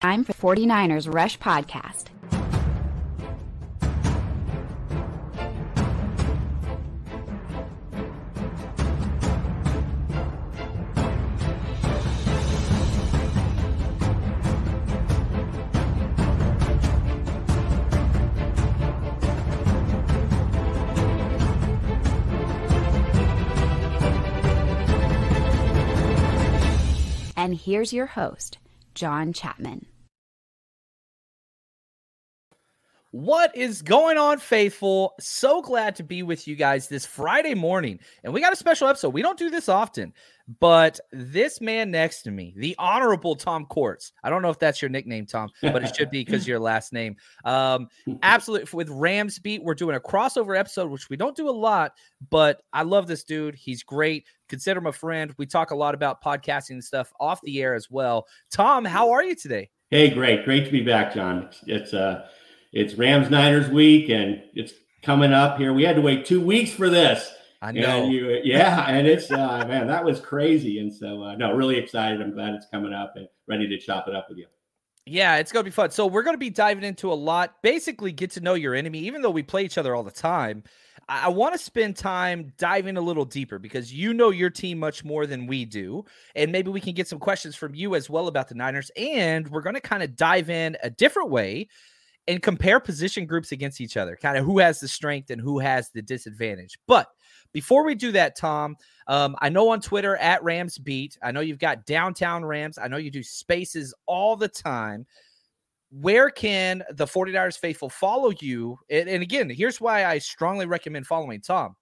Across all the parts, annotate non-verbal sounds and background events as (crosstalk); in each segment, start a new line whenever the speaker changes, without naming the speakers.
Time for 49ers Rush Podcast. And here's your host, John Chapman.
What is going on, faithful? So glad to be with you guys this Friday morning. And we got a special episode. We don't do this often, but this man next to me, the Honorable Tom Courts. I don't know if that's your nickname, Tom, but it should be because your last name. Um, absolutely. With Rams Beat, we're doing a crossover episode, which we don't do a lot, but I love this dude. He's great. Consider him a friend. We talk a lot about podcasting and stuff off the air as well. Tom, how are you today?
Hey, great. Great to be back, John. It's uh it's Rams Niners week and it's coming up here. We had to wait two weeks for this.
I know.
And you, yeah, and it's uh, man, that was crazy. And so uh, no, really excited. I'm glad it's coming up and ready to chop it up with you.
Yeah, it's going to be fun. So, we're going to be diving into a lot, basically, get to know your enemy, even though we play each other all the time. I, I want to spend time diving a little deeper because you know your team much more than we do. And maybe we can get some questions from you as well about the Niners. And we're going to kind of dive in a different way and compare position groups against each other, kind of who has the strength and who has the disadvantage. But before we do that, Tom, um, I know on Twitter at Rams Beat, I know you've got Downtown Rams. I know you do spaces all the time. Where can the 49ers faithful follow you? And, and again, here's why I strongly recommend following Tom.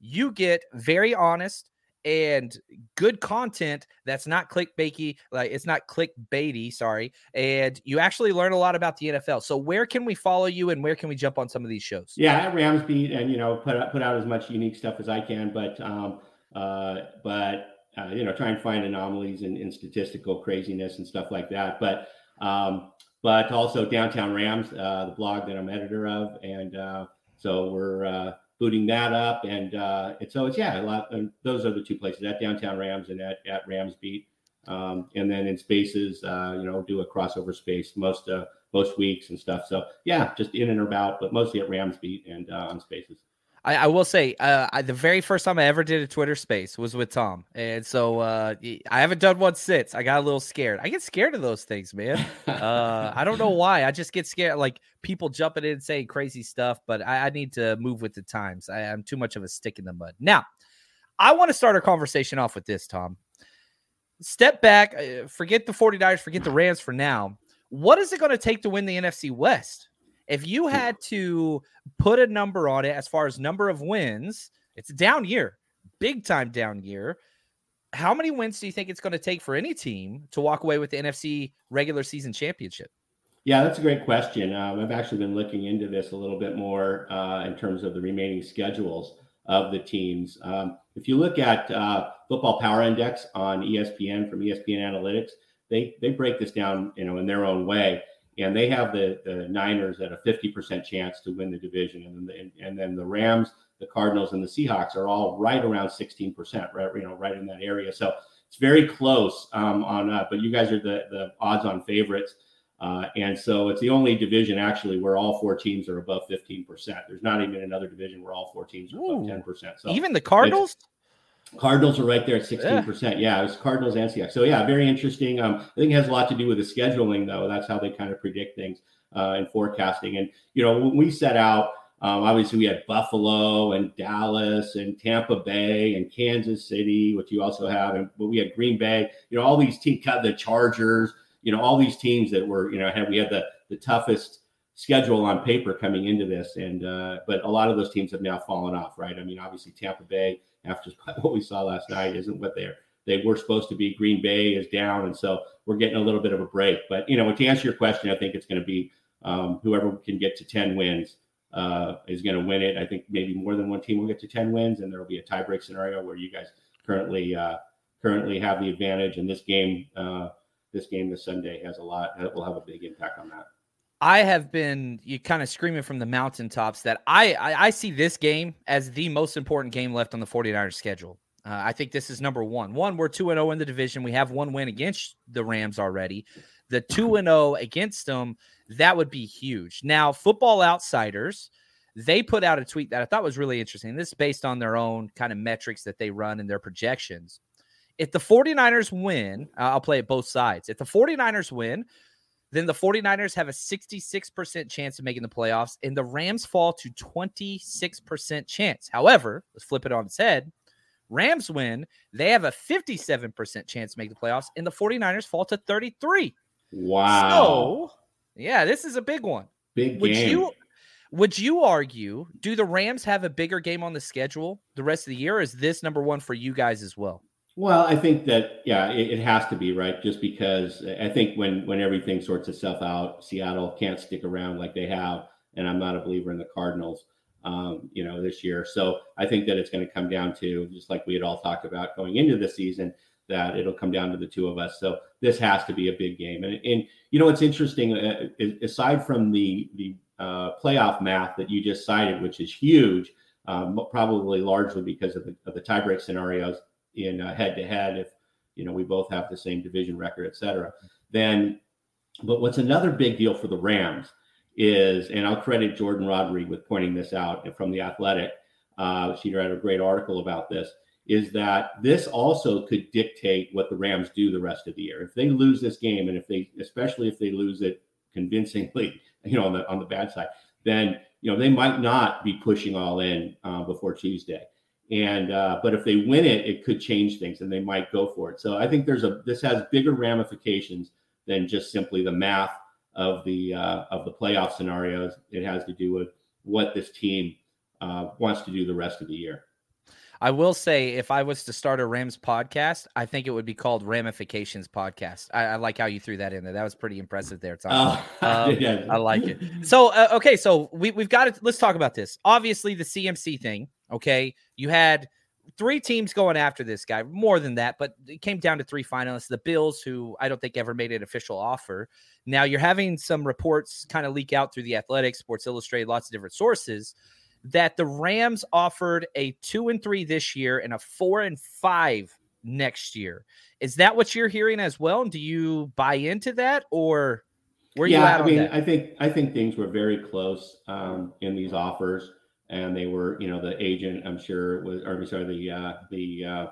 You get very honest, and good content that's not clickbaity, like it's not clickbaity, sorry. And you actually learn a lot about the NFL. So where can we follow you and where can we jump on some of these shows?
Yeah, at Ramsbeat and you know, put out, put out as much unique stuff as I can, but um uh but uh, you know, try and find anomalies in statistical craziness and stuff like that. But um but also downtown Rams, uh the blog that I'm editor of. And uh so we're uh booting that up. And uh, and so it's yeah, a lot. And those are the two places at downtown Rams and at at Rams Beat. Um, and then in spaces, uh, you know, do a crossover space most uh, most weeks and stuff. So yeah, just in and about, but mostly at Rams Beat and uh, on spaces.
I, I will say, uh, I, the very first time I ever did a Twitter space was with Tom, and so uh, I haven't done one since. I got a little scared. I get scared of those things, man. Uh, I don't know why. I just get scared, like people jumping in and saying crazy stuff. But I, I need to move with the times. I, I'm too much of a stick in the mud. Now, I want to start our conversation off with this, Tom. Step back, uh, forget the 49ers, forget the Rams for now. What is it going to take to win the NFC West? If you had to put a number on it as far as number of wins, it's a down year, big time down year. How many wins do you think it's going to take for any team to walk away with the NFC regular season championship?
Yeah, that's a great question. Um, I've actually been looking into this a little bit more uh, in terms of the remaining schedules of the teams. Um, if you look at uh, Football Power Index on ESPN from ESPN Analytics, they they break this down, you know, in their own way, and they have the, the Niners at a 50% chance to win the division, and then the, and then the Rams, the Cardinals, and the Seahawks are all right around 16%, right, you know, right in that area. So it's very close um, on that. But you guys are the the odds-on favorites. Uh, and so it's the only division actually where all four teams are above 15%. There's not even another division where all four teams are above 10%. So
even the Cardinals?
Cardinals are right there at 16%. Yeah, yeah it was Cardinals and Seahawks. So, yeah, very interesting. Um, I think it has a lot to do with the scheduling, though. That's how they kind of predict things uh, in forecasting. And, you know, when we set out, um, obviously we had Buffalo and Dallas and Tampa Bay and Kansas City, which you also have. And but we had Green Bay, you know, all these teams, cut the Chargers, you know, all these teams that were, you know, had we had the, the toughest schedule on paper coming into this. And, uh, but a lot of those teams have now fallen off, right? I mean, obviously Tampa Bay, after (laughs) what we saw last night, isn't what they're they were supposed to be. Green Bay is down, and so we're getting a little bit of a break. But you know, to answer your question, I think it's going to be um, whoever can get to ten wins uh, is going to win it. I think maybe more than one team will get to ten wins, and there will be a tiebreak scenario where you guys currently uh, currently have the advantage. And this game, uh, this game this Sunday has a lot. Will have a big impact on that.
I have been you kind of screaming from the mountaintops that I, I, I see this game as the most important game left on the 49ers schedule. Uh, I think this is number one. One, we're 2 0 in the division. We have one win against the Rams already. The 2 0 against them, that would be huge. Now, Football Outsiders, they put out a tweet that I thought was really interesting. This is based on their own kind of metrics that they run and their projections. If the 49ers win, I'll play it both sides. If the 49ers win, then the 49ers have a 66% chance of making the playoffs, and the Rams fall to 26% chance. However, let's flip it on its head. Rams win, they have a 57% chance to make the playoffs, and the 49ers fall to 33.
Wow.
So, yeah, this is a big one.
Big
would
game.
You, would you argue, do the Rams have a bigger game on the schedule the rest of the year? is this number one for you guys as well?
Well, I think that yeah, it, it, has to be right, just because I think when when everything sorts itself out, Seattle can't stick around like they have, and I'm not a believer in the Cardinals, um, you know, this year. So I think that it's going to come down to just like we had all talked about going into the season, that it'll come down to the two of us. So this has to be a big game, and and you know what's interesting, uh, aside from the the uh, playoff math that you just cited, which is huge, um, probably largely because of the, of the tiebreak scenarios in head to head if you know we both have the same division record, et cetera. Then, but what's another big deal for the Rams is, and I'll credit Jourdan Rodriguez with pointing this out from the Athletic. Uh, she wrote a great article about this. Is that this also could dictate what the Rams do the rest of the year? If they lose this game, and if they, especially if they lose it convincingly, (laughs) you know, on the on the bad side, then you know they might not be pushing all in uh, before Tuesday. And uh, but if they win it, it could change things, and they might go for it. So I think there's a this has bigger ramifications than just simply the math of the uh, of the playoff scenarios. It has to do with what this team uh, wants to do the rest of the year.
I will say, if I was to start a Rams podcast, I think it would be called Ramifications Podcast. I, I like how you threw that in there. That was pretty impressive there, Tom. Oh, (laughs) um, yeah. I like it. So, uh, okay, so we, we've got to Let's talk about this. Obviously, the CMC thing. Okay, you had three teams going after this guy, more than that, but it came down to three finalists. The Bills, who I don't think ever made an official offer. Now you're having some reports kind of leak out through the Athletic, Sports Illustrated, lots of different sources that the Rams offered a two and three this year and a four and five next year. Is that what you're hearing as well? And do you buy into that or where yeah, you at?
I mean, I think I think things were very close um, in these offers, and they were, you know, the agent I'm sure was, or I'm sorry, the uh, the uh,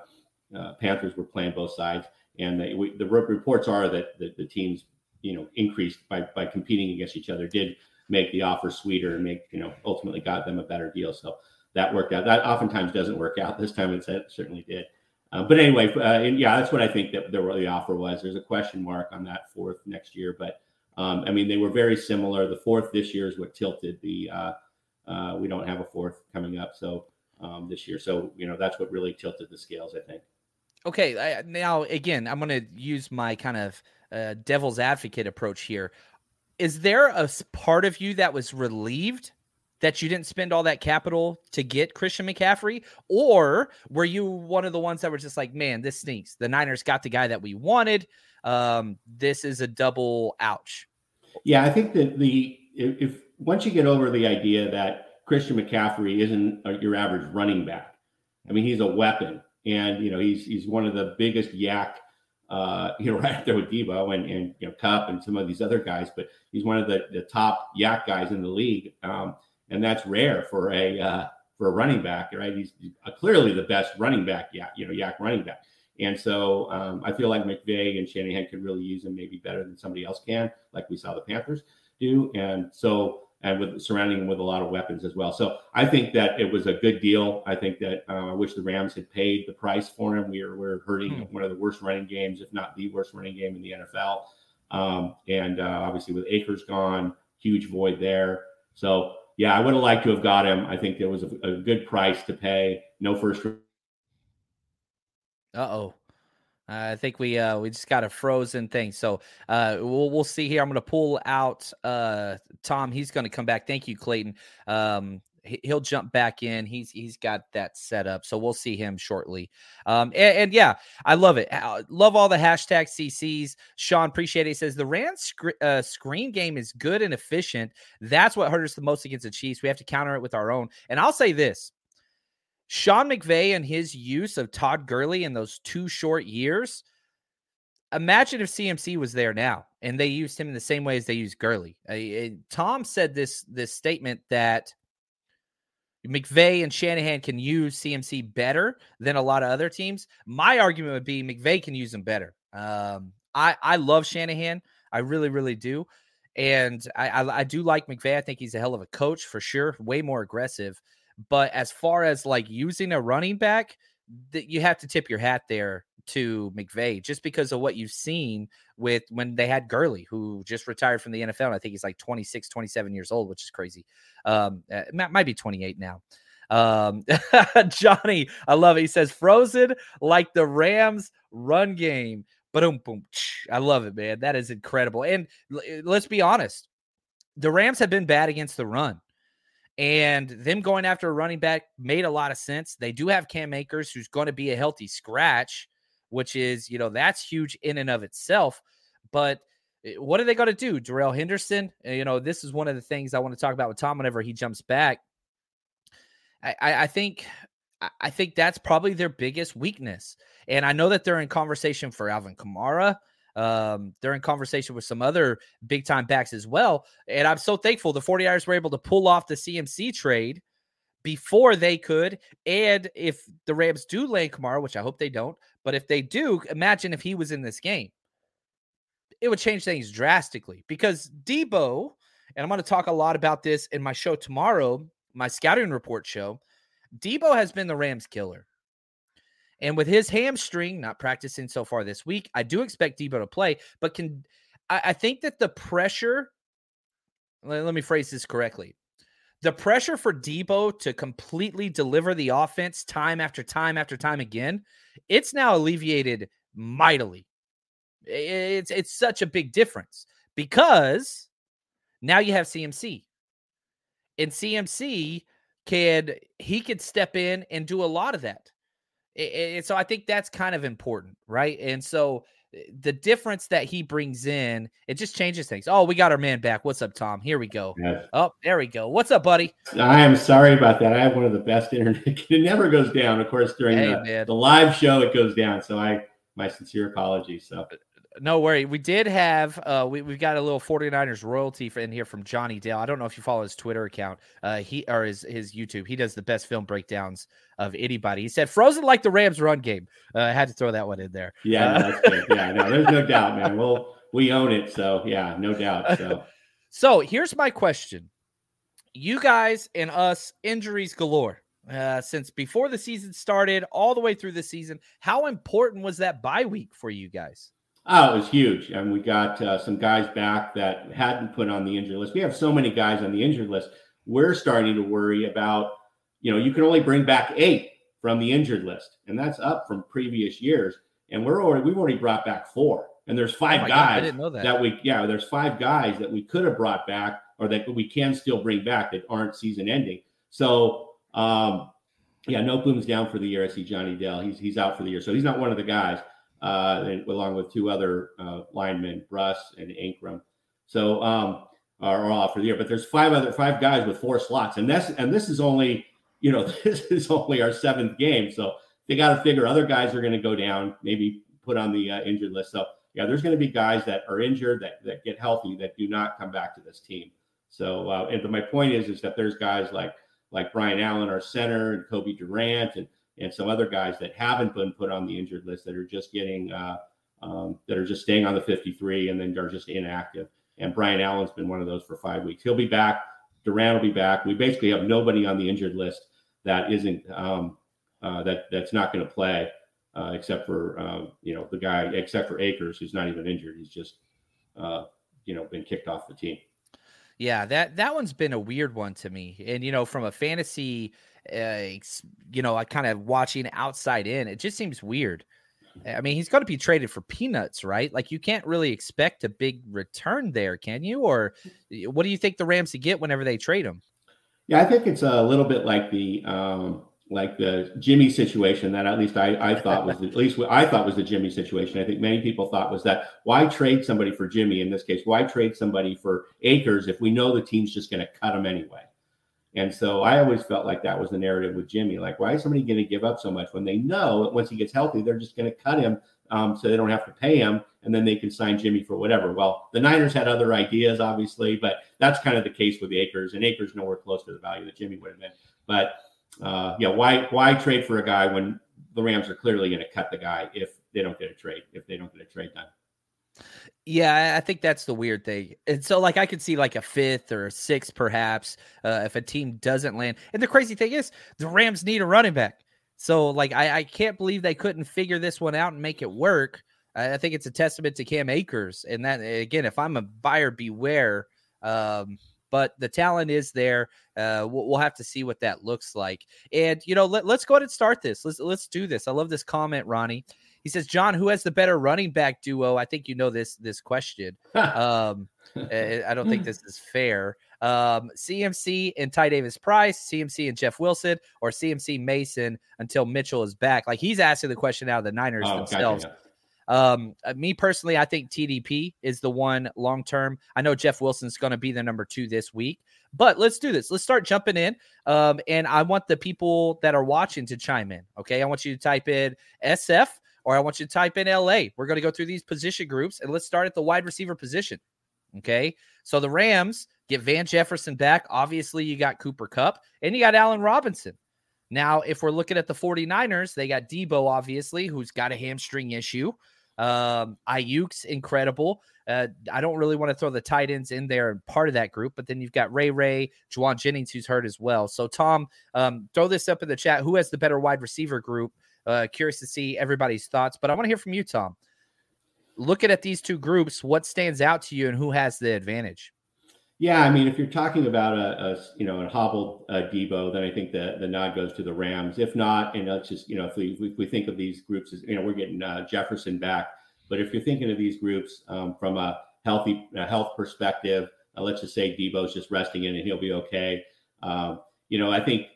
uh, Panthers were playing both sides, and they, we, the reports are that the, the teams, you know, increased by by competing against each other did make the offer sweeter and make you know ultimately got them a better deal. So that worked out. That oftentimes doesn't work out. This time it certainly did. Uh, but anyway, uh, and yeah, that's what I think that the, the offer was. There's a question mark on that fourth next year, but um, I mean they were very similar. The fourth this year is what tilted the. Uh, we don't have a fourth coming up, so um, this year, so you know that's what really tilted the scales. I think.
Okay, I, now again, I'm going to use my kind of uh, devil's advocate approach here is there a part of you that was relieved that you didn't spend all that capital to get Christian McCaffrey? Or were you one of the ones that were just like, man, this stinks. The Niners got the guy that we wanted. Um, this is a double ouch.
Yeah, I think that the if once you get over the idea that Christian McCaffrey isn't your average running back, I mean, he's a weapon, and you know he's he's one of the biggest YAC, uh, (laughs) you know, right there with Deebo and, and you know Kupp and some of these other guys, but he's one of the, the top YAC guys in the league, um, and that's rare for a uh, for a running back, right? He's clearly the best running back, yeah, you know, YAC running back. And so um, I feel like McVay and Shanahan could really use him maybe better than somebody else can, like we saw the Panthers do. And so, and with surrounding him with a lot of weapons as well. So I think that it was a good deal. I think that uh, I wish the Rams had paid the price for him. We are we're hurting hmm. one of the worst running games, if not the worst running game in the NFL. Um, and uh, obviously with Akers gone, huge void there. So yeah, I would have liked to have got him. I think there was a, a good price to pay. No first. Uh
oh. I think we uh we just got a frozen thing. So uh we'll we'll see here. I'm gonna pull out uh Tom. He's gonna come back. Thank you, Clayton. Um he'll jump back in. He's he's got that set up, so we'll see him shortly. Um, and, and yeah, I love it. I love all the hashtag CCs. Sean, appreciate it. He says the Rams sc- uh, screen game is good and efficient. That's what hurt us the most against the Chiefs. We have to counter it with our own. And I'll say this: Sean McVay and his use of Todd Gurley in those two short years. Imagine if CMC was there now and they used him in the same way as they used Gurley. Uh, Tom said this this statement that McVay and Shanahan can use CMC better than a lot of other teams. My argument would be McVay can use them better. Um, I I love Shanahan. I really really do, and I, I I do like McVay. I think he's a hell of a coach for sure. Way more aggressive. But as far as like using a running back, that you have to tip your hat there to McVay just because of what you've seen with when they had Gurley, who just retired from the NFL. And I think he's like 26, 27 years old, which is crazy. Um, uh, might be 28 now. Um, (laughs) Johnny, I love it. He says, frozen like the Rams run game. Boom, boom. I love it, man. That is incredible. And let's be honest, the Rams have been bad against the run. And them going after a running back made a lot of sense. They do have Cam Akers, who's going to be a healthy scratch which is, you know, that's huge in and of itself. But eh, what are they going to do? Darrell Henderson, eh, you know, this is one of the things I want to talk about with Tom whenever he jumps back. I, I, think I think that's probably their biggest weakness. And I know that they're in conversation for Alvin Kamara. Um, they're in conversation with some other big time backs as well. And I'm so thankful the 49ers were able to pull off the CMC trade before they could. And if the Rams do land Kamara, which I hope they don't, but if they do, imagine if he was in this game. It would change things drastically because Deebo, and I'm going to talk a lot about this in my show tomorrow, my scouting report show. Deebo has been the Rams killer. And with his hamstring not practicing so far this week, I do expect Deebo to play, but can I, I think that the pressure, let, let me phrase this correctly the pressure for Deebo to completely deliver the offense time after time after time again, it's now alleviated mightily. It's it's such a big difference because now you have CMC. And CMC can he could step in and do a lot of that. And so I think that's kind of important, right? And so eh, the difference that he brings in, it just changes things. Oh, we got our man back. What's up, Tom? Here we go. Yes. Oh, there we go. What's up, buddy?
I am sorry about that. I have one of the best (laughs) internet. It never goes down. Of course, during hey, the, the live show, it goes down. So I my sincere apologies. So
no worry. We did have uh we, we've got a little 49ers royalty in here from Johnny Dale. I don't know if you follow his Twitter account, uh he or his his YouTube. He does the best film breakdowns of anybody. He said frozen like the Rams run game. Uh, I had to throw that one in there.
Yeah, no, that's good. Yeah, no, there's no doubt, man. We'll we own it. So yeah, no doubt. So (laughs)
so here's my question. You guys and us injuries galore. Uh, since before the season started, all the way through the season, how important was that bye week for you guys?
Oh, it was huge. And we got uh, some guys back that hadn't put on the injury list. We have so many guys on the injured list. We're starting to worry about, you know, you can only bring back eight from the injured list, and that's up from previous years. And we're already we've already brought back four. And there's five oh guys God, that. that we yeah, there's five guys that we could have brought back or that we can still bring back that aren't season ending. So um yeah, Noteboom's down for the year. I see Johnny Dell. He's he's out for the year. So he's not one of the guys and, along with two other uh, linemen, Bruss and Anchrum. So um, are off for the year. But there's five other five guys with four slots, and this and this is only you know (laughs) this is only our seventh game. So they got to figure other guys are going to go down, maybe put on the uh, injured list. So yeah, there's going to be guys that are injured that that get healthy that do not come back to this team. So uh, and my point is is that there's guys like like Brian Allen, our center, and Cobie Durant, and and some other guys that haven't been put on the injured list that are just getting uh, um, that are just staying on the 53 and then are just inactive. And Brian Allen's been one of those for five weeks. He'll be back. Durant will be back. We basically have nobody on the injured list that isn't um, uh, that that's not going to play, uh, except for uh, you know the guy, except for Akers, who's not even injured. He's just uh, you know been kicked off the team.
Yeah, that that one's been a weird one to me. And you know, from a fantasy, uh, you know, I kind of watching outside in, it just seems weird. I mean, he's going to be traded for peanuts, right? Like you can't really expect a big return there, can you? Or what do you think the Rams to get whenever they trade him?
Yeah, I think it's a little bit like the um, like the Jimmy situation that at least I, I thought was the, at least I thought was the Jimmy situation. I think many people thought was that why trade somebody for Jimmy in this case? Why trade somebody for Akers if we know the team's just going to cut him anyway? And so I always felt like that was the narrative with Jimmy. Like, why is somebody going to give up so much when they know that once he gets healthy, they're just going to cut him um, so they don't have to pay him and then they can sign Jimmy for whatever. Well, the Niners had other ideas, obviously, but that's kind of the case with Akers. and Akers nowhere close to the value that Jimmy would have been. But uh, yeah, why why trade for a guy when the Rams are clearly going to cut the guy if they don't get a trade if they don't get a trade done?
Yeah, I think that's the weird thing. And so, like, I could see like a fifth or a sixth, perhaps, uh, if a team doesn't land. And the crazy thing is, the Rams need a running back. So, like, I, I can't believe they couldn't figure this one out and make it work. I, I think it's a testament to Cam Akers. And that, again, if I'm a buyer, beware. Um, but the talent is there. Uh, we'll, we'll, have to see what that looks like. And you know, let, us go ahead and start this. Let's let's do this. I love this comment, Ronnie. He says, "John, who has the better running back duo?" I think you know this this question. (laughs) um, I don't think this is fair. Um, CMC and Ty Davis Price, CMC and Jeff Wilson, or CMC Mason until Mitchell is back. Like he's asking the question out of the Niners oh, themselves. Gotcha. Um, uh, me personally, I think TDP is the one long term. I know Jeff Wilson's going to be the number two this week, but let's do this. Let's start jumping in. Um, and I want the people that are watching to chime in. Okay, I want you to type in SF or I want you to type in LA. We're going to go through these position groups and let's start at the wide receiver position. Okay, so the Rams get Van Jefferson back. Obviously, you got Cooper Kupp and you got Allen Robinson. Now, if we're looking at the 49ers, they got Deebo, obviously, who's got a hamstring issue. Um, Aiyuk's incredible. Uh, I don't really want to throw the tight ends in there and part of that group, but then you've got Ray Ray, Jauan Jennings, who's hurt as well. So, Tom, um, throw this up in the chat. Who has the better wide receiver group? Uh, curious to see everybody's thoughts, but I want to hear from you, Tom. Looking at these two groups, what stands out to you and who has the advantage?
Yeah, I mean, if you're talking about a, a you know a hobbled uh, Deebo, then I think the the nod goes to the Rams. If not, and let's just you know if we we think of these groups as you know we're getting uh, Jefferson back, but if you're thinking of these groups um, from a healthy a health perspective, uh, let's just say Deebo's just resting in and he'll be okay. Um, you know, I think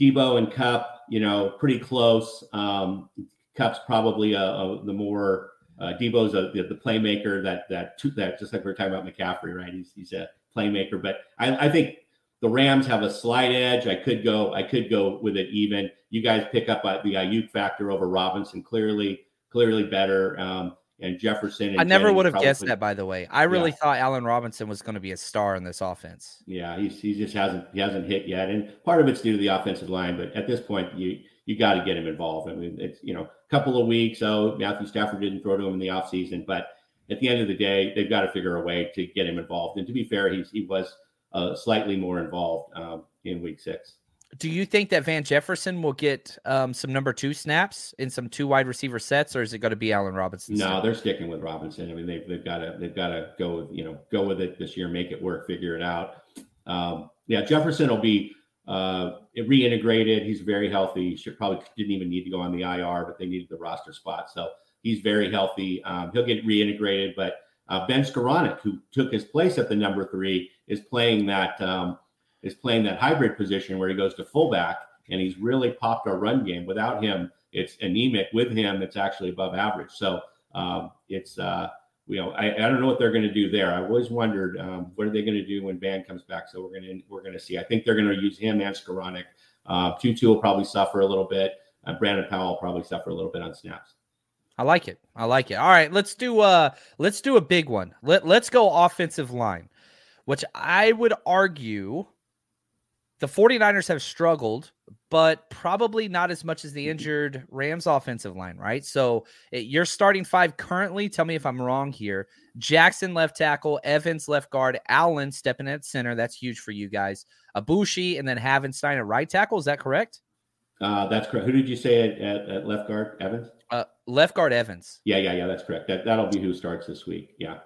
Deebo and Kupp, you know, pretty close. Um, Kupp's probably a, a, the more uh, Deebo's a, the, the playmaker that that that just like we are talking about McCaffrey, right? He's he's a playmaker. But I, I think the Rams have a slight edge. I could go, I could go with it even. You guys pick up uh, the Aiyuk factor over Robinson, clearly, clearly better. Um, and Jefferson. And
I never Jennings would have probably, guessed that, by the way. I really yeah. thought Allen Robinson was going to be a star in this offense.
Yeah, he's, he just hasn't he hasn't hit yet, and part of it's due to the offensive line. But at this point, you you got to get him involved. I mean, it's you know a couple of weeks. Oh, Matthew Stafford didn't throw to him in the offseason, but at the end of the day, they've got to figure a way to get him involved. And to be fair, he's, he was uh, slightly more involved um, in week six.
Do you think that Van Jefferson will get um, some number two snaps in some two wide receiver sets, or is it going to be Allen Robinson?
No, still? they're sticking with Robinson. I mean, they've, they've got to they've got to go with you know go with it this year, make it work, figure it out. Um, yeah, Jefferson will be uh, reintegrated. He's very healthy. He should probably didn't even need to go on the IR, but they needed the roster spot. So He's very healthy. Um, he'll get reintegrated, but uh, Ben Skowronek, who took his place at the number three, is playing that um, is playing that hybrid position where he goes to fullback, and he's really popped our run game. Without him, it's anemic. With him, it's actually above average. So um, it's uh, you know I, I don't know what they're going to do there. I always wondered um, what are they going to do when Van comes back. So we're going to we're going to see. I think they're going to use him and Skowronek. Uh, Tutu will probably suffer a little bit. Uh, Brandon Powell will probably suffer a little bit on snaps.
I like it. I like it. All right, let's do uh let's do a big one. Let let's go offensive line, which I would argue the 49ers have struggled, but probably not as much as the injured Rams offensive line, right? So it, you're starting five currently. Tell me if I'm wrong here. Jackson left tackle, Evans left guard, Allen stepping at center. That's huge for you guys. Aboushi and then Havenstein at right tackle. Is that correct?
Uh, that's correct. Who did you say at, at, at left guard? Evans?
Uh, left guard Evans.
Yeah, yeah, yeah. That's correct. That, that'll be who starts this week. Yeah.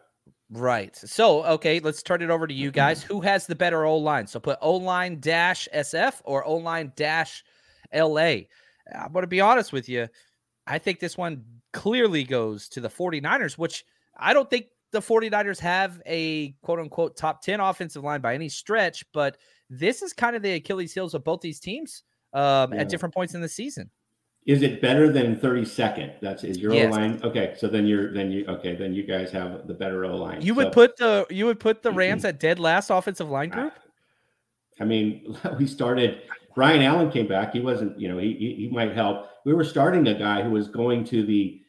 Right. So, okay, let's turn it over to you guys. Who has the better O line? So put O line dash SF or O line dash LA. I'm going to be honest with you. I think this one clearly goes to the 49ers, which I don't think the 49ers have a quote unquote top 10 offensive line by any stretch, but this is kind of the Achilles heels of both these teams um, yeah. at different points in the season.
Is it better than 32nd? That's is your yes. O line. Okay, so then you're then you okay, then you guys have the better O line.
You
so,
would put the you would put the Rams at dead last offensive line group?
I mean, (laughs) we started Brian Allen came back. He wasn't, you know, he, he he might help. We were starting a guy who was going to the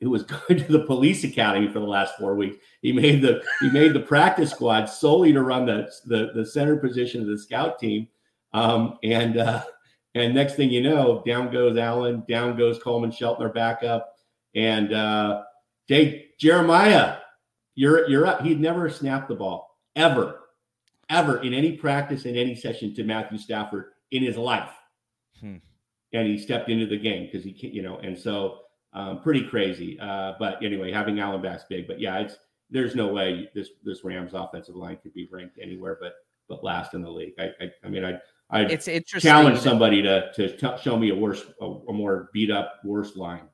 who was (laughs) going to the police academy for the last four weeks. He made the he made the practice squad solely to run the the, the center position of the scout team. Um, and uh, and next thing you know, down goes Allen, down goes Coleman Sheltner back up. and uh, Jay Jeremiah, you're you're up. He'd never snapped the ball ever, ever in any practice in any session to Matthew Stafford in his life, hmm. and he stepped into the game because he you know, and so um, pretty crazy. Uh, but anyway, having Allen back's big. But yeah, it's there's no way this this Rams offensive line could be ranked anywhere but but last in the league. I I, I mean I I
it's interesting.
Challenge somebody to to t- show me a worse, a, a, more beat up, worse line.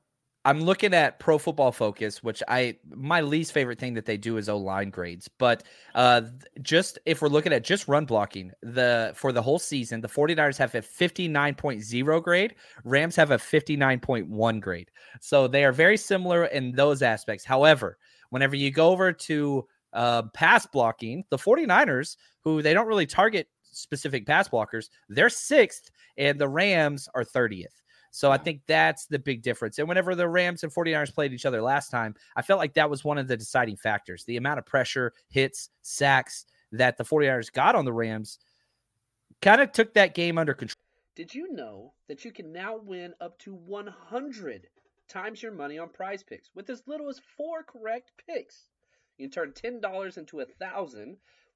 I'm looking at Pro Football Focus, which I my least favorite thing that they do is O line grades. But uh, just if we're looking at just run blocking, the for the whole season, the 49ers have a 59.0 grade, Rams have a 59.1 grade. So they are very similar in those aspects. However, whenever you go over to uh, pass blocking, the 49ers, who they don't really target specific pass blockers, they're sixth, and the Rams are 30th. So I think that's the big difference. And whenever the Rams and 49ers played each other last time, I felt like that was one of the deciding factors. The amount of pressure, hits, sacks that the 49ers got on the Rams kind of took that game under control.
Did you know that you can now win up to 100 times your money on prize picks with as little as four correct picks? You can turn $10 into a 1000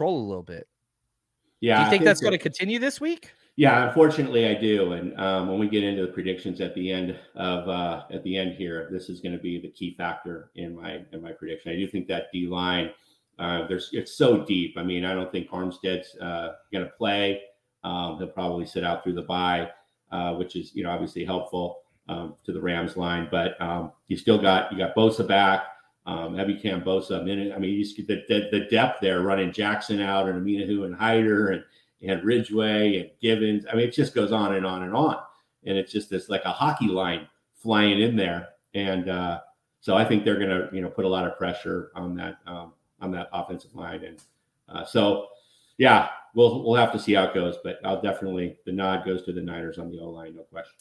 control a little bit.
Yeah.
Do you think, think that's going to continue this week?
Yeah, unfortunately, I do. And um, when we get into the predictions at the end of uh, at the end here, this is going to be the key factor in my in my prediction. I do think that D line, uh, there's it's so deep. I mean, I don't think Armstead's uh, going to play. Um, he'll probably sit out through the bye, uh, which is you know obviously helpful um, to the Rams line. But um, you still got you got Bosa back um, Ebikeam Bosa. I mean, I mean, you see the, the, the depth there, running Jackson out and Omenihu and Hyder and and Ridgeway and Givens. I mean, it just goes on and on and on, and it's just this like a hockey line flying in there. And uh, so I think they're going to you know put a lot of pressure on that um, on that offensive line, and uh, so yeah, we'll we'll have to see how it goes. But I'll definitely the nod goes to the Niners on the O line, no question.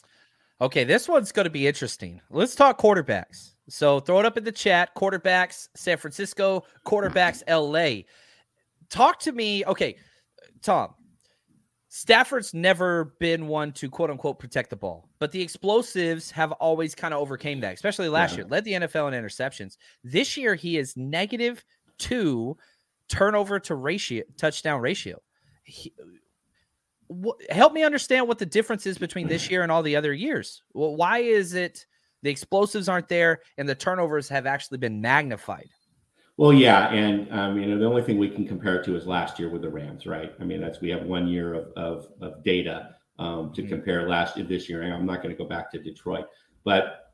Okay, this one's going to be interesting. Let's talk quarterbacks. So throw it up in the chat. Quarterbacks, San Francisco, quarterbacks, LA. Talk to me. Okay, Tom, Stafford's never been one to quote unquote protect the ball, but the explosives have always kind of overcame that, especially last yeah. year. Led the NFL in interceptions. This year he is negative two turnover to ratio touchdown ratio. He, wh- help me understand what the difference is between this (clears throat) year and all the other years. Well, why is it the explosives aren't there and the turnovers have actually been magnified?
Well, yeah, and um, you know the only thing we can compare it to is last year with the Rams, right? I mean, that's we have one year of of, of data um, to mm-hmm. compare last year this year. I'm not going to go back to Detroit, but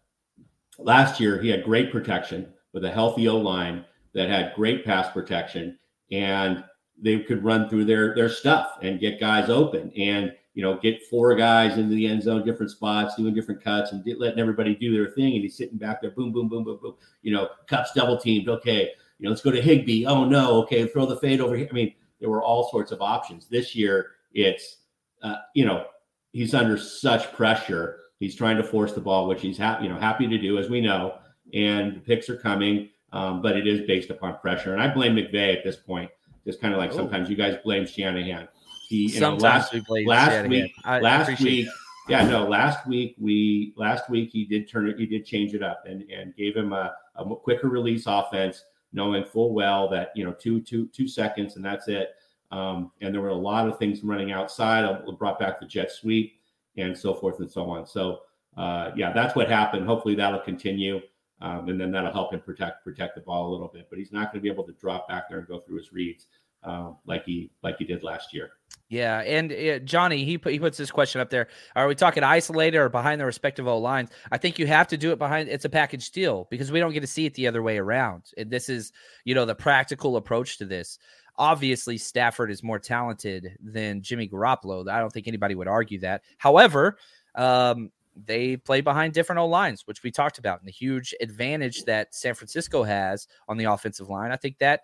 last year he had great protection with a healthy O line that had great pass protection, and they could run through their their stuff and get guys open, and you know get four guys into the end zone, different spots, doing different cuts, and letting everybody do their thing. And he's sitting back there, boom, boom, boom, boom, boom. You know, cuts double teamed. Okay, you know, let's go to Higbee. Oh no, okay, throw the fade over here. I mean, there were all sorts of options. This year, it's uh, you know, he's under such pressure. He's trying to force the ball, which he's happy, you know, happy to do, as we know. And the picks are coming, um, but it is based upon pressure. And I blame McVay at this point, just kind of like Ooh. sometimes you guys blame Shanahan. He, you
know, last, we
last week, I last week, yeah, no, last week we last week he did turn it, he did change it up and and gave him a, a quicker release offense knowing full well that you know two two two seconds and that's it. Um, and there were a lot of things running outside. I brought back the jet sweep and so forth and so on. So uh, yeah, that's what happened. Hopefully that'll continue, um, and then that'll help him protect protect the ball a little bit. But he's not going to be able to drop back there and go through his reads uh, like he like he did last year.
Yeah, and uh, Johnny, he put, he puts this question up there. Are we talking isolated or behind the respective O lines? I think you have to do it behind. It's a package deal because we don't get to see it the other way around. And this is, you know, the practical approach to this. Obviously, Stafford is more talented than Jimmy Garoppolo. I don't think anybody would argue that. However, um, they play behind different O lines, which we talked about, and the huge advantage that San Francisco has on the offensive line. I think that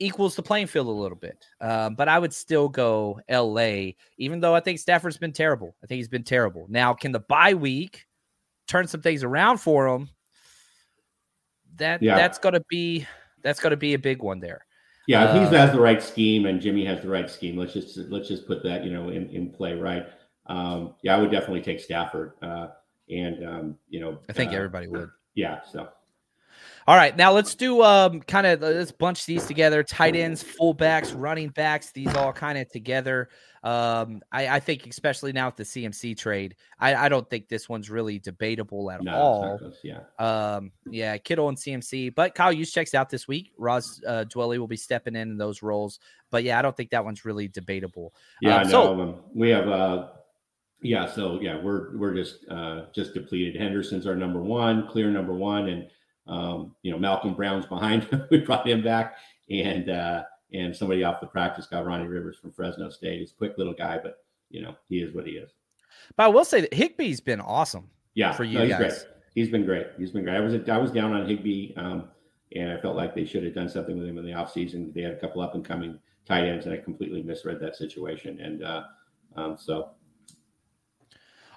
equals the playing field a little bit. Um, but I would still go LA, even though I think Stafford's been terrible. I think he's been terrible. Now, can the bye week turn some things around for him? That yeah. that's gonna be that's gonna be a big one there.
Yeah, if he has the right scheme and Jimmy has the right scheme, let's just let's just put that you know in, in play, right? Um, yeah, I would definitely take Stafford, uh, and um, you know,
I think
uh,
everybody would.
Yeah, so
all right, now let's do um kind of let's bunch these together. Tight ends, fullbacks, running backs, these all kind of together. Um, I, I think especially now with the CMC trade, I, I don't think this one's really debatable at no, all.
Yeah.
Um, yeah, Kittle and CMC, but Kyle Juszczyk's out this week. Ross uh, Dwelley will be stepping in in those roles, but yeah, I don't think that one's really debatable.
Yeah, um, no, so, um, we have uh yeah, so yeah, we're we're just uh just depleted. Henderson's our number one, clear number one, and um, you know, Malcolm Brown's behind him. (laughs) we brought him back, and uh, and somebody off the practice got Ronnie Rivers from Fresno State. He's a quick little guy, but you know, he is what he is.
But I will say that Higbee's been awesome.
Yeah,
for you
no, he's
guys.
Great. He's been great. He's been great. I was I was down on Higbee, um, and I felt like they should have done something with him in the offseason. They had a couple up and coming tight ends, and I completely misread that situation. And uh, um, so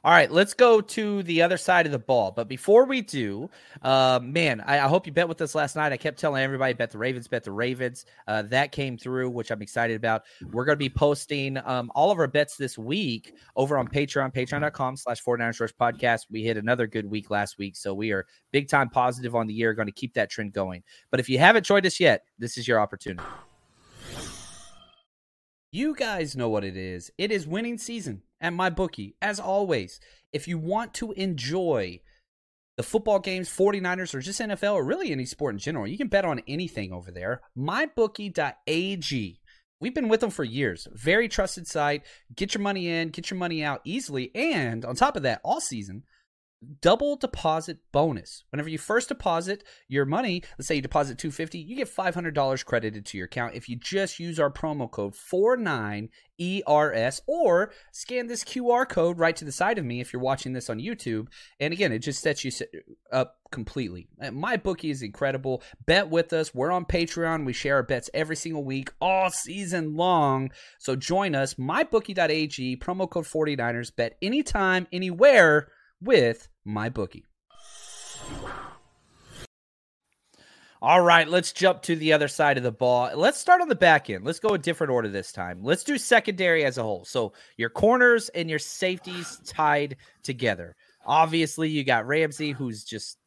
all right, let's go to the other side of the ball. But before we do, uh, man, I, I, hope you bet with us last night. I kept telling everybody, bet the Ravens, bet the Ravens. Uh, that came through, which I'm excited about. We're going to be posting um, all of our bets this week over on Patreon, patreon.com slash 49ers Rush Podcast. We hit another good week last week. So we are big time positive on the year, going to keep that trend going. But if you haven't joined us yet, this is your opportunity. You guys know what it is. It is winning season at my bookie. As always, if you want to enjoy the football games, 49ers, or just NFL, or really any sport in general, you can bet on anything over there. MyBookie.ag. We've been with them for years. Very trusted site. Get your money in, get your money out easily. And on top of that, all season, double deposit bonus. Whenever you first deposit your money, let's say you deposit 250, you get $500 credited to your account if you just use our promo code 49ERS or scan this QR code right to the side of me if you're watching this on YouTube. And again, it just sets you up completely. Uh, my bookie is incredible. Bet with us. We're on Patreon. We share our bets every single week all season long. So join us mybookie.ag promo code 49ers bet anytime anywhere with my bookie. All right, let's jump to the other side of the ball. Let's start on the back end. Let's go a different order this time. Let's do secondary as a whole. So your corners and your safeties tied together. Obviously, you got Ramsey, who's just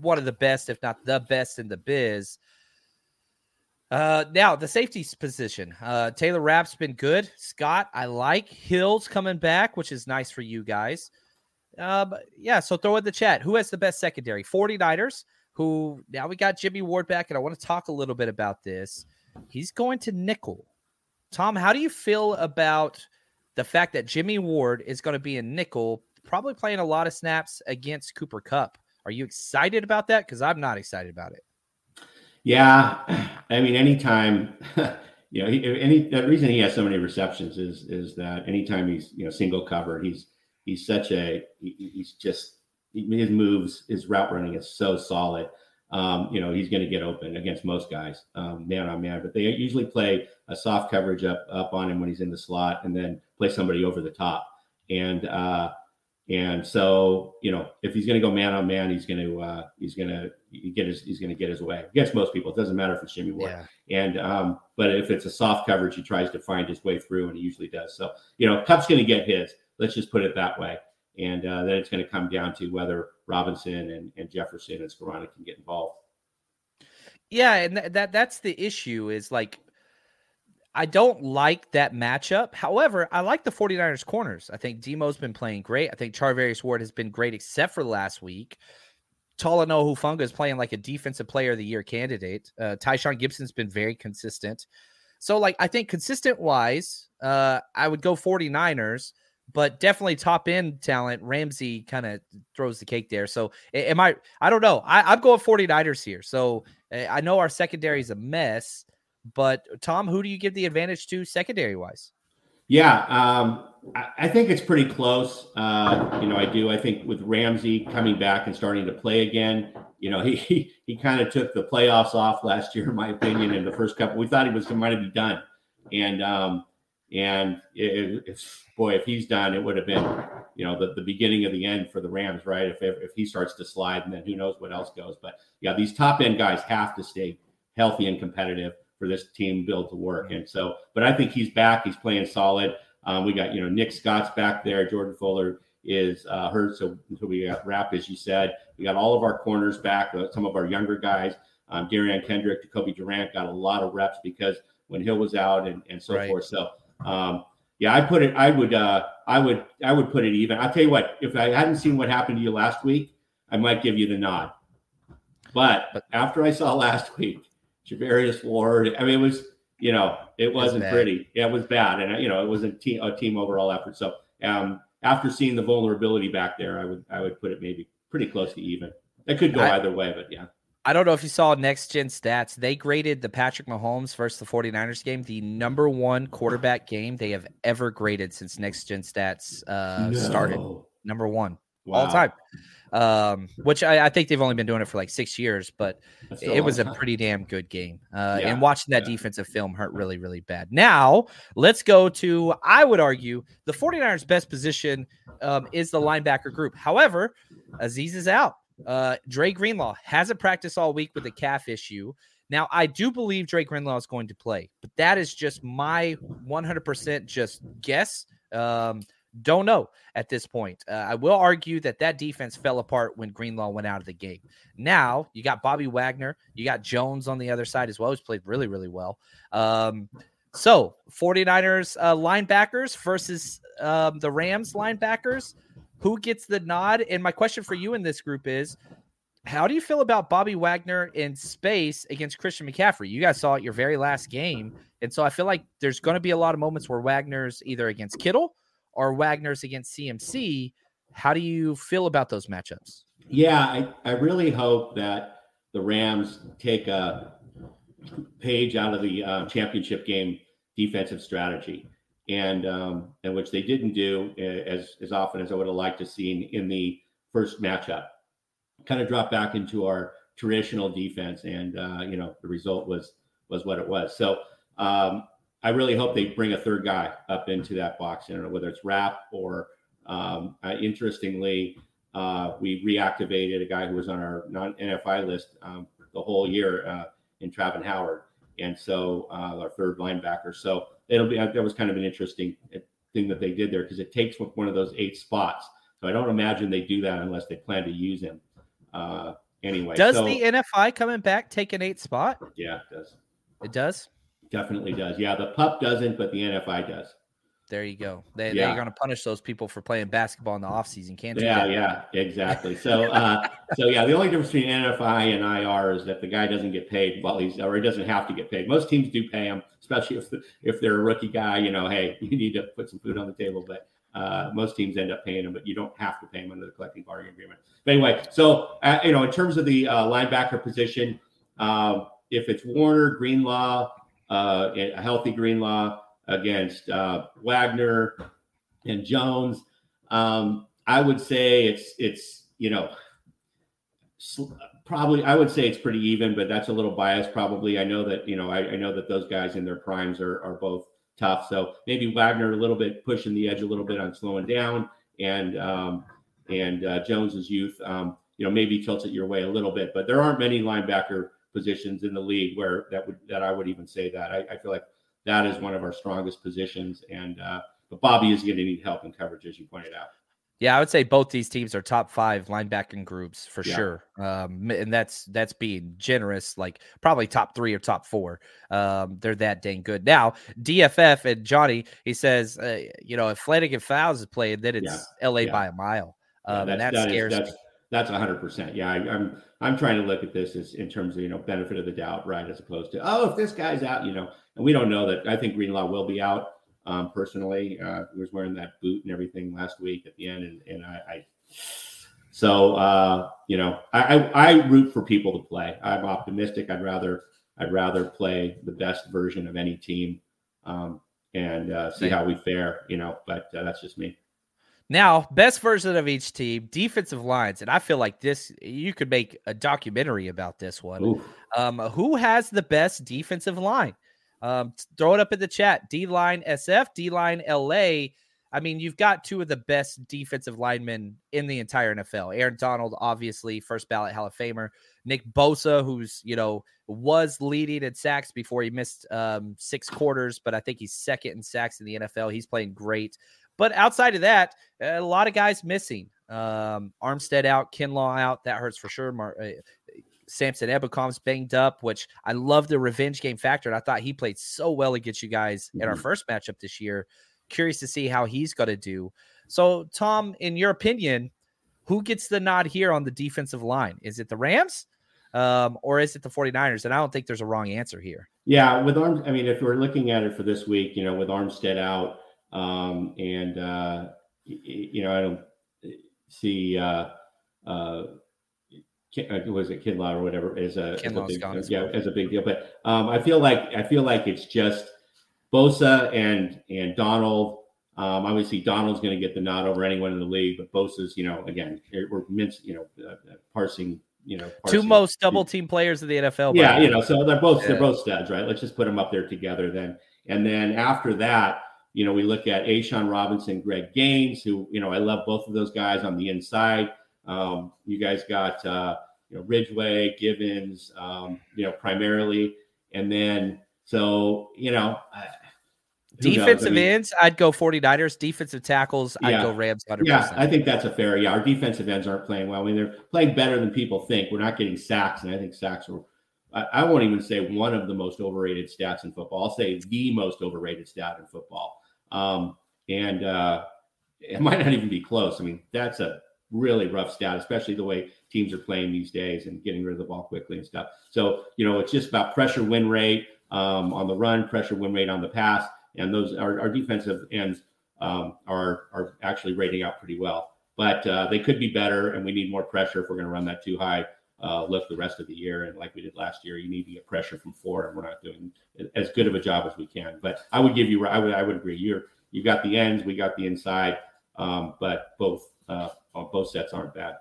one of the best, if not the best in the biz. Uh, now the safeties position. Uh, Taylor Rapp's been good. Scott, I like Hills coming back, which is nice for you guys. Uh, but yeah, so throw in the chat. Who has the best secondary? 49ers who now we got Jimmy Ward back, and I want to talk a little bit about this. He's going to nickel. Tom, how do you feel about the fact that Jimmy Ward is going to be a nickel, probably playing a lot of snaps against Cooper Kupp? Are you excited about that? Because I'm not excited about it.
Yeah, I mean, anytime (laughs) you know, any the reason he has so many receptions is is that anytime he's you know single cover, he's he's such a he, he's just his moves, his route running is so solid. Um, you know, he's going to get open against most guys, um, man on man. But they usually play a soft coverage up up on him when he's in the slot, and then play somebody over the top. And uh, and so you know, if he's going to go man on man, he's going to uh, he's going to get his he's going to get his way against most people. It doesn't matter if it's Jimmy Ward. Yeah. And um, but if it's a soft coverage, he tries to find his way through, and he usually does. So you know, Kupp's going to get his. Let's just put it that way and uh, then it's going to come down to whether Robinson and, and Jefferson and Skowronek can get involved.
Yeah, and th- that that's the issue is like I don't like that matchup. However, I like the 49ers corners. I think Demo's been playing great. I think Charvarius Ward has been great except for last week. Talanoa Hufanga is playing like a defensive player of the year candidate. Uh, Tashaun Gipson's been very consistent. So, like, I think consistent wise, uh, I would go 49ers but definitely top end talent. Ramsey kind of throws the cake there. So am I? I don't know. I, am going 49ers here. So I know our secondary is a mess, but Tom, who do you give the advantage to secondary wise?
Yeah, um, I, I, think it's pretty close. Uh, you know, I do. I think with Ramsey coming back and starting to play again, you know, (laughs) he he, he kind of took the playoffs off last year, in my opinion. In the first couple, we thought he was might be done, and um, and if boy, if he's done, it would have been, you know, the, the beginning of the end for the Rams, right? If, if he starts to slide, and then who knows what else goes. But yeah, these top end guys have to stay healthy and competitive for this team build to work. And so, but I think he's back. He's playing solid. Um, we got, you know, Nick Scott's back there. Jordan Fuller is uh, hurt. So until we got wrap, as you said, we got all of our corners back, uh, some of our younger guys. Um, Derion Kendrick, Cobie Durant got a lot of reps because when Hill was out and, and so right. forth. So um, yeah, I put it. I would. Uh, I would. I would put it even. I'll tell you what. If I hadn't seen what happened to you last week, I might give you the nod. But after I saw (laughs) last week, Charvarius Ward. I mean, it was. You know, it wasn't it pretty. Yeah, it was bad, and you know, it was a team a team overall effort. So, um, after seeing the vulnerability back there, I would I would put it maybe pretty close to even. It could go I, either way, but yeah.
I don't know if you saw next gen stats. They graded the Patrick Mahomes versus the 49ers game the number one quarterback game they have ever graded since next gen stats uh, no. started. Number one wow. all time. Um, which I, I, think they've only been doing it for like six years, but it was a pretty damn good game. Uh, yeah. And watching that yeah. defensive film hurt really, really bad. Now, let's go to, I would argue, the 49ers' best position um, is the linebacker group. However, Azeez is out. Uh, Dre Greenlaw hasn't practiced all week with a calf issue. Now, I do believe Dre Greenlaw is going to play, but that is just my 100% just guess. Um, don't know at this point. Uh, I will argue that that defense fell apart when Greenlaw went out of the game. Now you got Bobby Wagner, you got Jones on the other side as well, who's played really, really well. Um, so 49ers uh, linebackers versus um, the Rams linebackers who gets the nod? And my question for you in this group is how do you feel about Bobby Wagner in space against Christian McCaffrey? You guys saw it your very last game. And so I feel like there's going to be a lot of moments where Wagner's either against Kittle or Wagner's against CMC. How do you feel about those matchups?
Yeah, I, I really hope that the Rams take a page out of the uh, championship game defensive strategy and um, and which they didn't do uh, as as often as I would have liked to see in, the first matchup. Kind of dropped back into our traditional defense, and uh, you know the result was was what it was. So um, I really hope they bring a third guy up into that box. I don't know whether it's Rapp or um, uh, interestingly, uh, we reactivated a guy who was on our non NFI list um, the whole year uh, in Travin Howard, and so uh, our third linebacker. So it'll be that was kind of an interesting thing that they did there because it takes one of those eight spots. So I don't imagine they do that unless they plan to use him. Uh, anyway,
does
so,
the NFI coming back take an eight spot?
Yeah, it does.
It does.
Definitely does. Yeah, the pup doesn't, but the NFI does.
There you go. They,
Yeah.
They're going to punish those people for playing basketball in the offseason. Can't do
Yeah, yeah, exactly. So, uh, (laughs) so yeah, the only difference between NFI and IR is that the guy doesn't get paid while he's, or he doesn't have to get paid. Most teams do pay him, especially if if they're a rookie guy. You know, hey, (laughs) you need to put some food on the table. But uh, most teams end up paying him, but you don't have to pay him under the collective bargaining agreement. But anyway, so uh, you know, in terms of the uh, linebacker position, um, if it's Warner, Greenlaw, uh, a healthy Greenlaw against uh, Wagner and Jones, um, I would say it's it's you know sl- probably I would say it's pretty even, but that's a little biased. Probably I know that you know I, I know that those guys in their primes are are both tough. So maybe Wagner a little bit pushing the edge a little bit on slowing down, and um, and uh, Jones's youth, um, you know, maybe tilts it your way a little bit. But there aren't many linebacker positions in the league where that would that I would even say that. I, I feel like that is one of our strongest positions, and uh, but Bobby is going to need help in coverage, as you pointed out.
Yeah, I would say both these teams are top five linebacking groups for
Yeah.
sure. Um, and that's that's being generous, like probably top three or top four. Um, they're that dang good. Now, DFF and Johnny, he says, uh, you know, if Flanagan Fouls is playing, then it's LA
yeah.
by a mile.
Yeah,
Um, and that
that is-
scares
that's,
me.
That's hundred percent. Yeah, I, I'm I'm trying to look at this as in terms of you know benefit of the doubt, right? As opposed to oh, if this guy's out, you know, and we don't know that. I think Greenlaw will be out. Um, personally, uh, he was wearing that boot and everything last week at the end, and, and I, I so uh, you know, I, I I root for people to play. I'm optimistic. I'd rather I'd rather play the best version of any team, um, and uh, see how we fare. You know, but uh, that's just me.
Now, best version of each team, defensive lines, and I feel like this you could make a documentary about this one. Um, who has the best defensive line? Um, throw it up in the chat. D line SF, D line LA. I mean, you've got two of the best defensive linemen in the entire NFL. Aaron Donald, obviously, first ballot Hall of Famer. Nick Bosa, who's you know was leading in sacks before he missed um, six quarters, but I think he's second in sacks in the NFL. He's playing great. But outside of that, a lot of guys missing. Um, Armstead out, Kinlaw out. That hurts for sure. Mar- uh, Samson Ebukam's banged up, which I love the revenge game factor. And I thought he played so well against you guys in our
Mhm.
first matchup this year. Curious to see how he's going to do. So, Tom, in your opinion, who gets the nod here on the defensive line? Is it the Rams um, or is it the 49ers? And I don't think there's a wrong answer here.
Yeah, with arms, I mean, if we're looking at it for this week, you know, with Armstead out, um, and uh, you know, I don't see uh, uh, uh, was it Kinlaw or whatever is a, is a big,
as
yeah,
well.
as a big deal. But um, I feel like I feel like it's just Bosa and and Donald. Um, obviously, Donald's going to get the nod over anyone in the league, but Bosa's, you know, again, we're mince, you know, uh, uh, parsing, you know,
Two most double team players of the NFL.
yeah, you know, so they're both
Yeah.
they're both studs, right? Let's just put them up there together then. And then after that, you know, we look at A'Shawn Robinson, Greg Gaines, who you know I love both of those guys on the inside. Um, you guys got uh, you know Ridgeway, Givens, um, you know, primarily, and then so you know. I- who? I
Defensive
mean-
ends, I'd go 49ers. Defensive tackles, I'd go Rams 100%.
Yeah, I think that's a fair. Yeah, our defensive ends aren't playing well. I mean, they're playing better than people think. We're not getting sacks, and I think sacks are. I, I won't even say one of the most overrated stats in football. I'll say the most overrated stat in football. Um, and uh, it (laughs) might not even be close. I mean, that's a really rough stat, especially the way teams are playing these days and getting rid of the ball quickly and stuff. So you know, it's just about pressure win rate um, on the run, pressure win rate on the pass, and those our, our defensive ends um, are are actually rating out pretty well. But uh, they could be better, and we need more pressure if we're going to run that too high uh, lift the rest of the year. And like we did last year, you need to get pressure from four, and we're not doing as good of a job as we can. But I would give you, I would, I would agree. You're you've got the ends, we got the inside, um, but both uh, both sets aren't bad.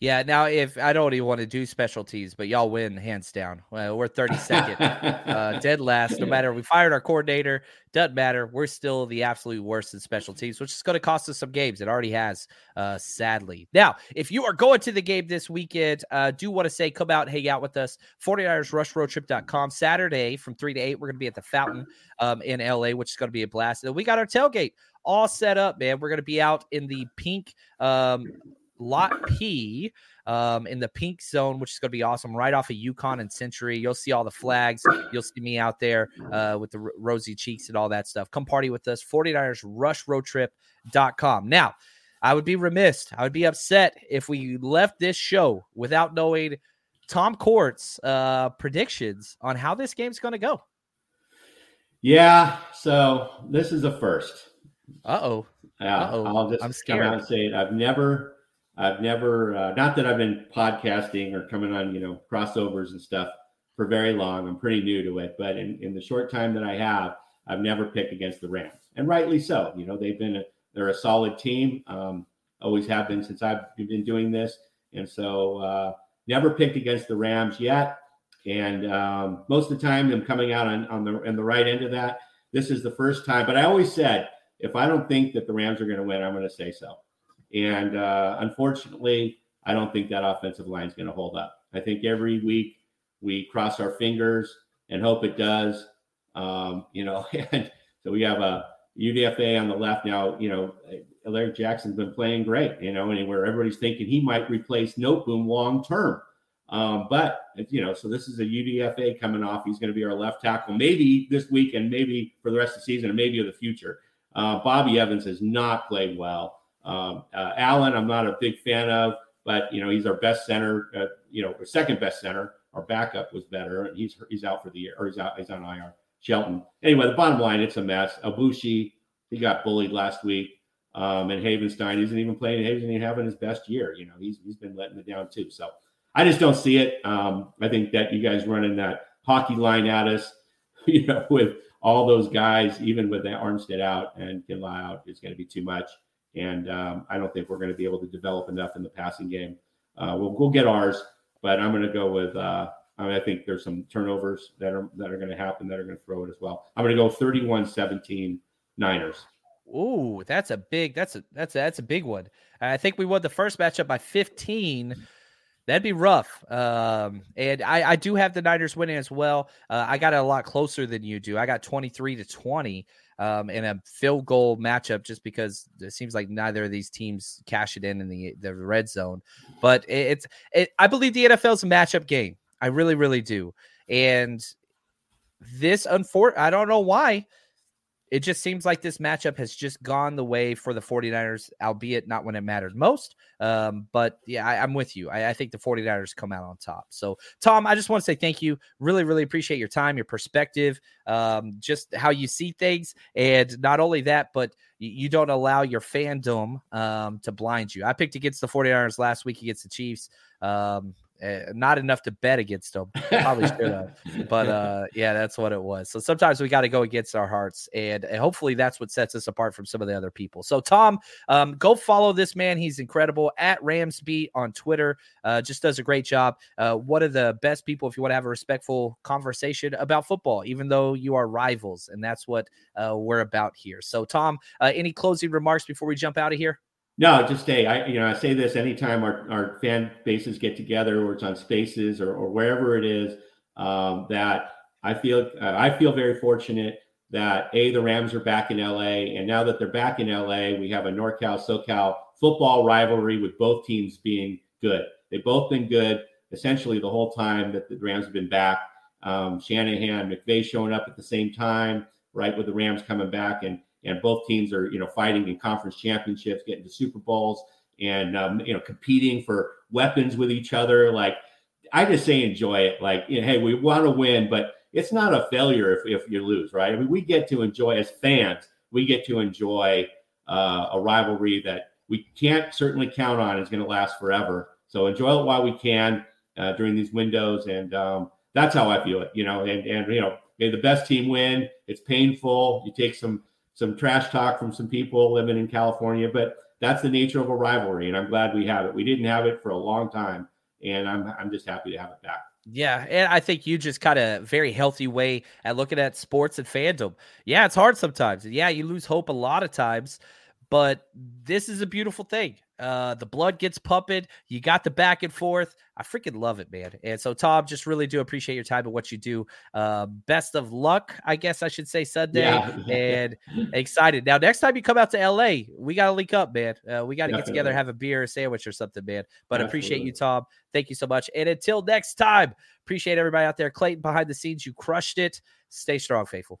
Yeah. Now, if I don't even want to do specialties, but y'all win hands down. Well, we're 32nd, uh, (laughs) dead last. No matter we fired our coordinator, doesn't matter. We're still the absolute worst in special teams, which is going to cost us some games. It already has, uh, sadly. Now, if you are going to the game this weekend, uh, do want to say come out and hang out with us. 49ersrushroadtrip.com. Saturday from 3 to 8, we're going to be at the Fountain um, in LA, which is going to be a blast. And we got our tailgate all set up, man. We're going to be out in the pink um, lot P um, in the pink zone, which is going to be awesome, right off of Yukon and Century. You'll see all the flags. You'll see me out there uh, with the r- rosy cheeks and all that stuff. Come party with us. 49ers rushroadtrip.com. Now, I would be remiss, I would be upset if we left this show without knowing Tom Court's uh, predictions on how this game's going to go.
Yeah, so this is a first.
Uh oh.
Yeah,
Uh-oh.
I'll just
I'm
come
scared.
out and say it. I've never, I've never, uh, not that I've been podcasting or coming on, you know, crossovers and stuff for very long. I'm pretty new to it, but in, in the short time that I have, I've never picked against the Rams, and rightly so. You know, they've been, a, they're a solid team. Um, always have been since I've been doing this, and so uh, never picked against the Rams yet. And um, most of the time, I'm coming out on on the on the right end of that. This is the first time, but I always said if I don't think that the Rams are going to win, I'm going to say so. And uh, unfortunately, I don't think that offensive line is going to hold up. I think every week we cross our fingers and hope it does. Um, you know, (laughs) and so we have a UDFA on the left now. You know, Larry Jackson's been playing great. You know, and where everybody's thinking he might replace Noteboom long term. Um, but you know, so this is a UDFA coming off. He's going to be our left tackle, maybe this week and maybe for the rest of the season, and maybe of the future. Uh, Bobby Evans has not played well. Um, uh, Allen, I'm not a big fan of, but you know he's our best center. Uh, you know, second best center. Our backup was better, and he's he's out for the year, or he's out. He's on IR. Shelton. Anyway, the bottom line, it's a mess. Aboushi, he got bullied last week, um, and Havenstein isn't even playing. He isn't even having his best year. You know, he's he's been letting it down too. So I just don't see it. Um, I think that you guys running that hockey line at us, (laughs) you know, with all those guys, even with that Armstead out and Kinlaw out, is going to be too much. And um, I don't think we're going to be able to develop enough in the passing game. Uh, we'll, we'll get ours, but I'm going to go with. Uh, I, mean, I think there's some turnovers that are that are going to happen that are going to throw it as well. I'm going to go 31-17 Niners.
Ooh, that's a big. That's a that's a, that's a big one. I think we won the first matchup by 15. That'd be rough. Um, and I, I do have the Niners winning as well. Uh, I got it a lot closer than you do. I got 23 to 20 um, in a field goal matchup just because it seems like neither of these teams cash it in in the, the red zone. But it, it's, it, I believe the NFL is a matchup game. I really, really do. And this, unfor- I don't know why. It just seems like this matchup has just gone the way for the 49ers, albeit not when it mattered most. Um, but yeah, I, am with you. I, I, think the 49ers come out on top. So, Tom, I just want to say thank you. Really, really appreciate your time, your perspective, um, just how you see things. And not only that, but you, don't allow your fandom um, to blind you. I picked against the 49ers last week against the Chiefs. Uh, not enough to bet against them. (laughs) Probably should have, but uh, yeah, that's what it was. So sometimes we got to go against our hearts, and, and, hopefully that's what sets us apart from some of the other people. So Tom, um, go follow this man. He's incredible at Ramsbeat on Twitter. Uh, just does a great job. Uh, one of the best people if you want to have a respectful conversation about football, even though you are rivals, and that's what uh, we're about here. So Tom, uh, any closing remarks before we jump out of here?
No, just stay. I you know I say this anytime our, our fan bases get together, or it's on Spaces or, or wherever it is, um, that I feel uh, I feel very fortunate that a the Rams are back in LA, and now that they're back in LA, we have a NorCal SoCal football rivalry with both teams being good. They've both been good essentially the whole time that the Rams have been back. Um, Shanahan, McVay showing up at the same time, right with the Rams coming back, and and both teams are you know fighting in conference championships, getting to Super Bowls, and um, you know competing for weapons with each other. Like I just say, enjoy it. Like you know, hey, we want to win, but it's not a failure if if you lose, right? I mean, we get to enjoy as fans, we get to enjoy uh, a rivalry that we can't certainly count on is going to last forever. So enjoy it while we can uh, during these windows, and um, that's how I feel it. You know, and and you know, may the best team win. It's painful. You take some some trash talk from some people living in California, but that's the nature of a rivalry, and I'm glad we have it. We didn't have it for a long time, and I'm I'm just happy to have it back.
Yeah, and I think you just got a very healthy way at looking at sports and fandom. Yeah, it's hard sometimes. Yeah, you lose hope a lot of times, but this is a beautiful thing. Uh, the blood gets pumping. You got the back and forth. I freaking love it, man. And so, Tom, just really do appreciate your time and what you do. Uh, best of luck, I guess I should say Sunday. Yeah. (laughs) and excited. Now, next time you come out to LA, we got to link up, man. Uh, we got to get together, have a beer, a sandwich, or something, man. But appreciate you, Tom. Thank you so much. And until next time, appreciate everybody out there. Clayton behind the scenes, you crushed it. Stay strong, faithful.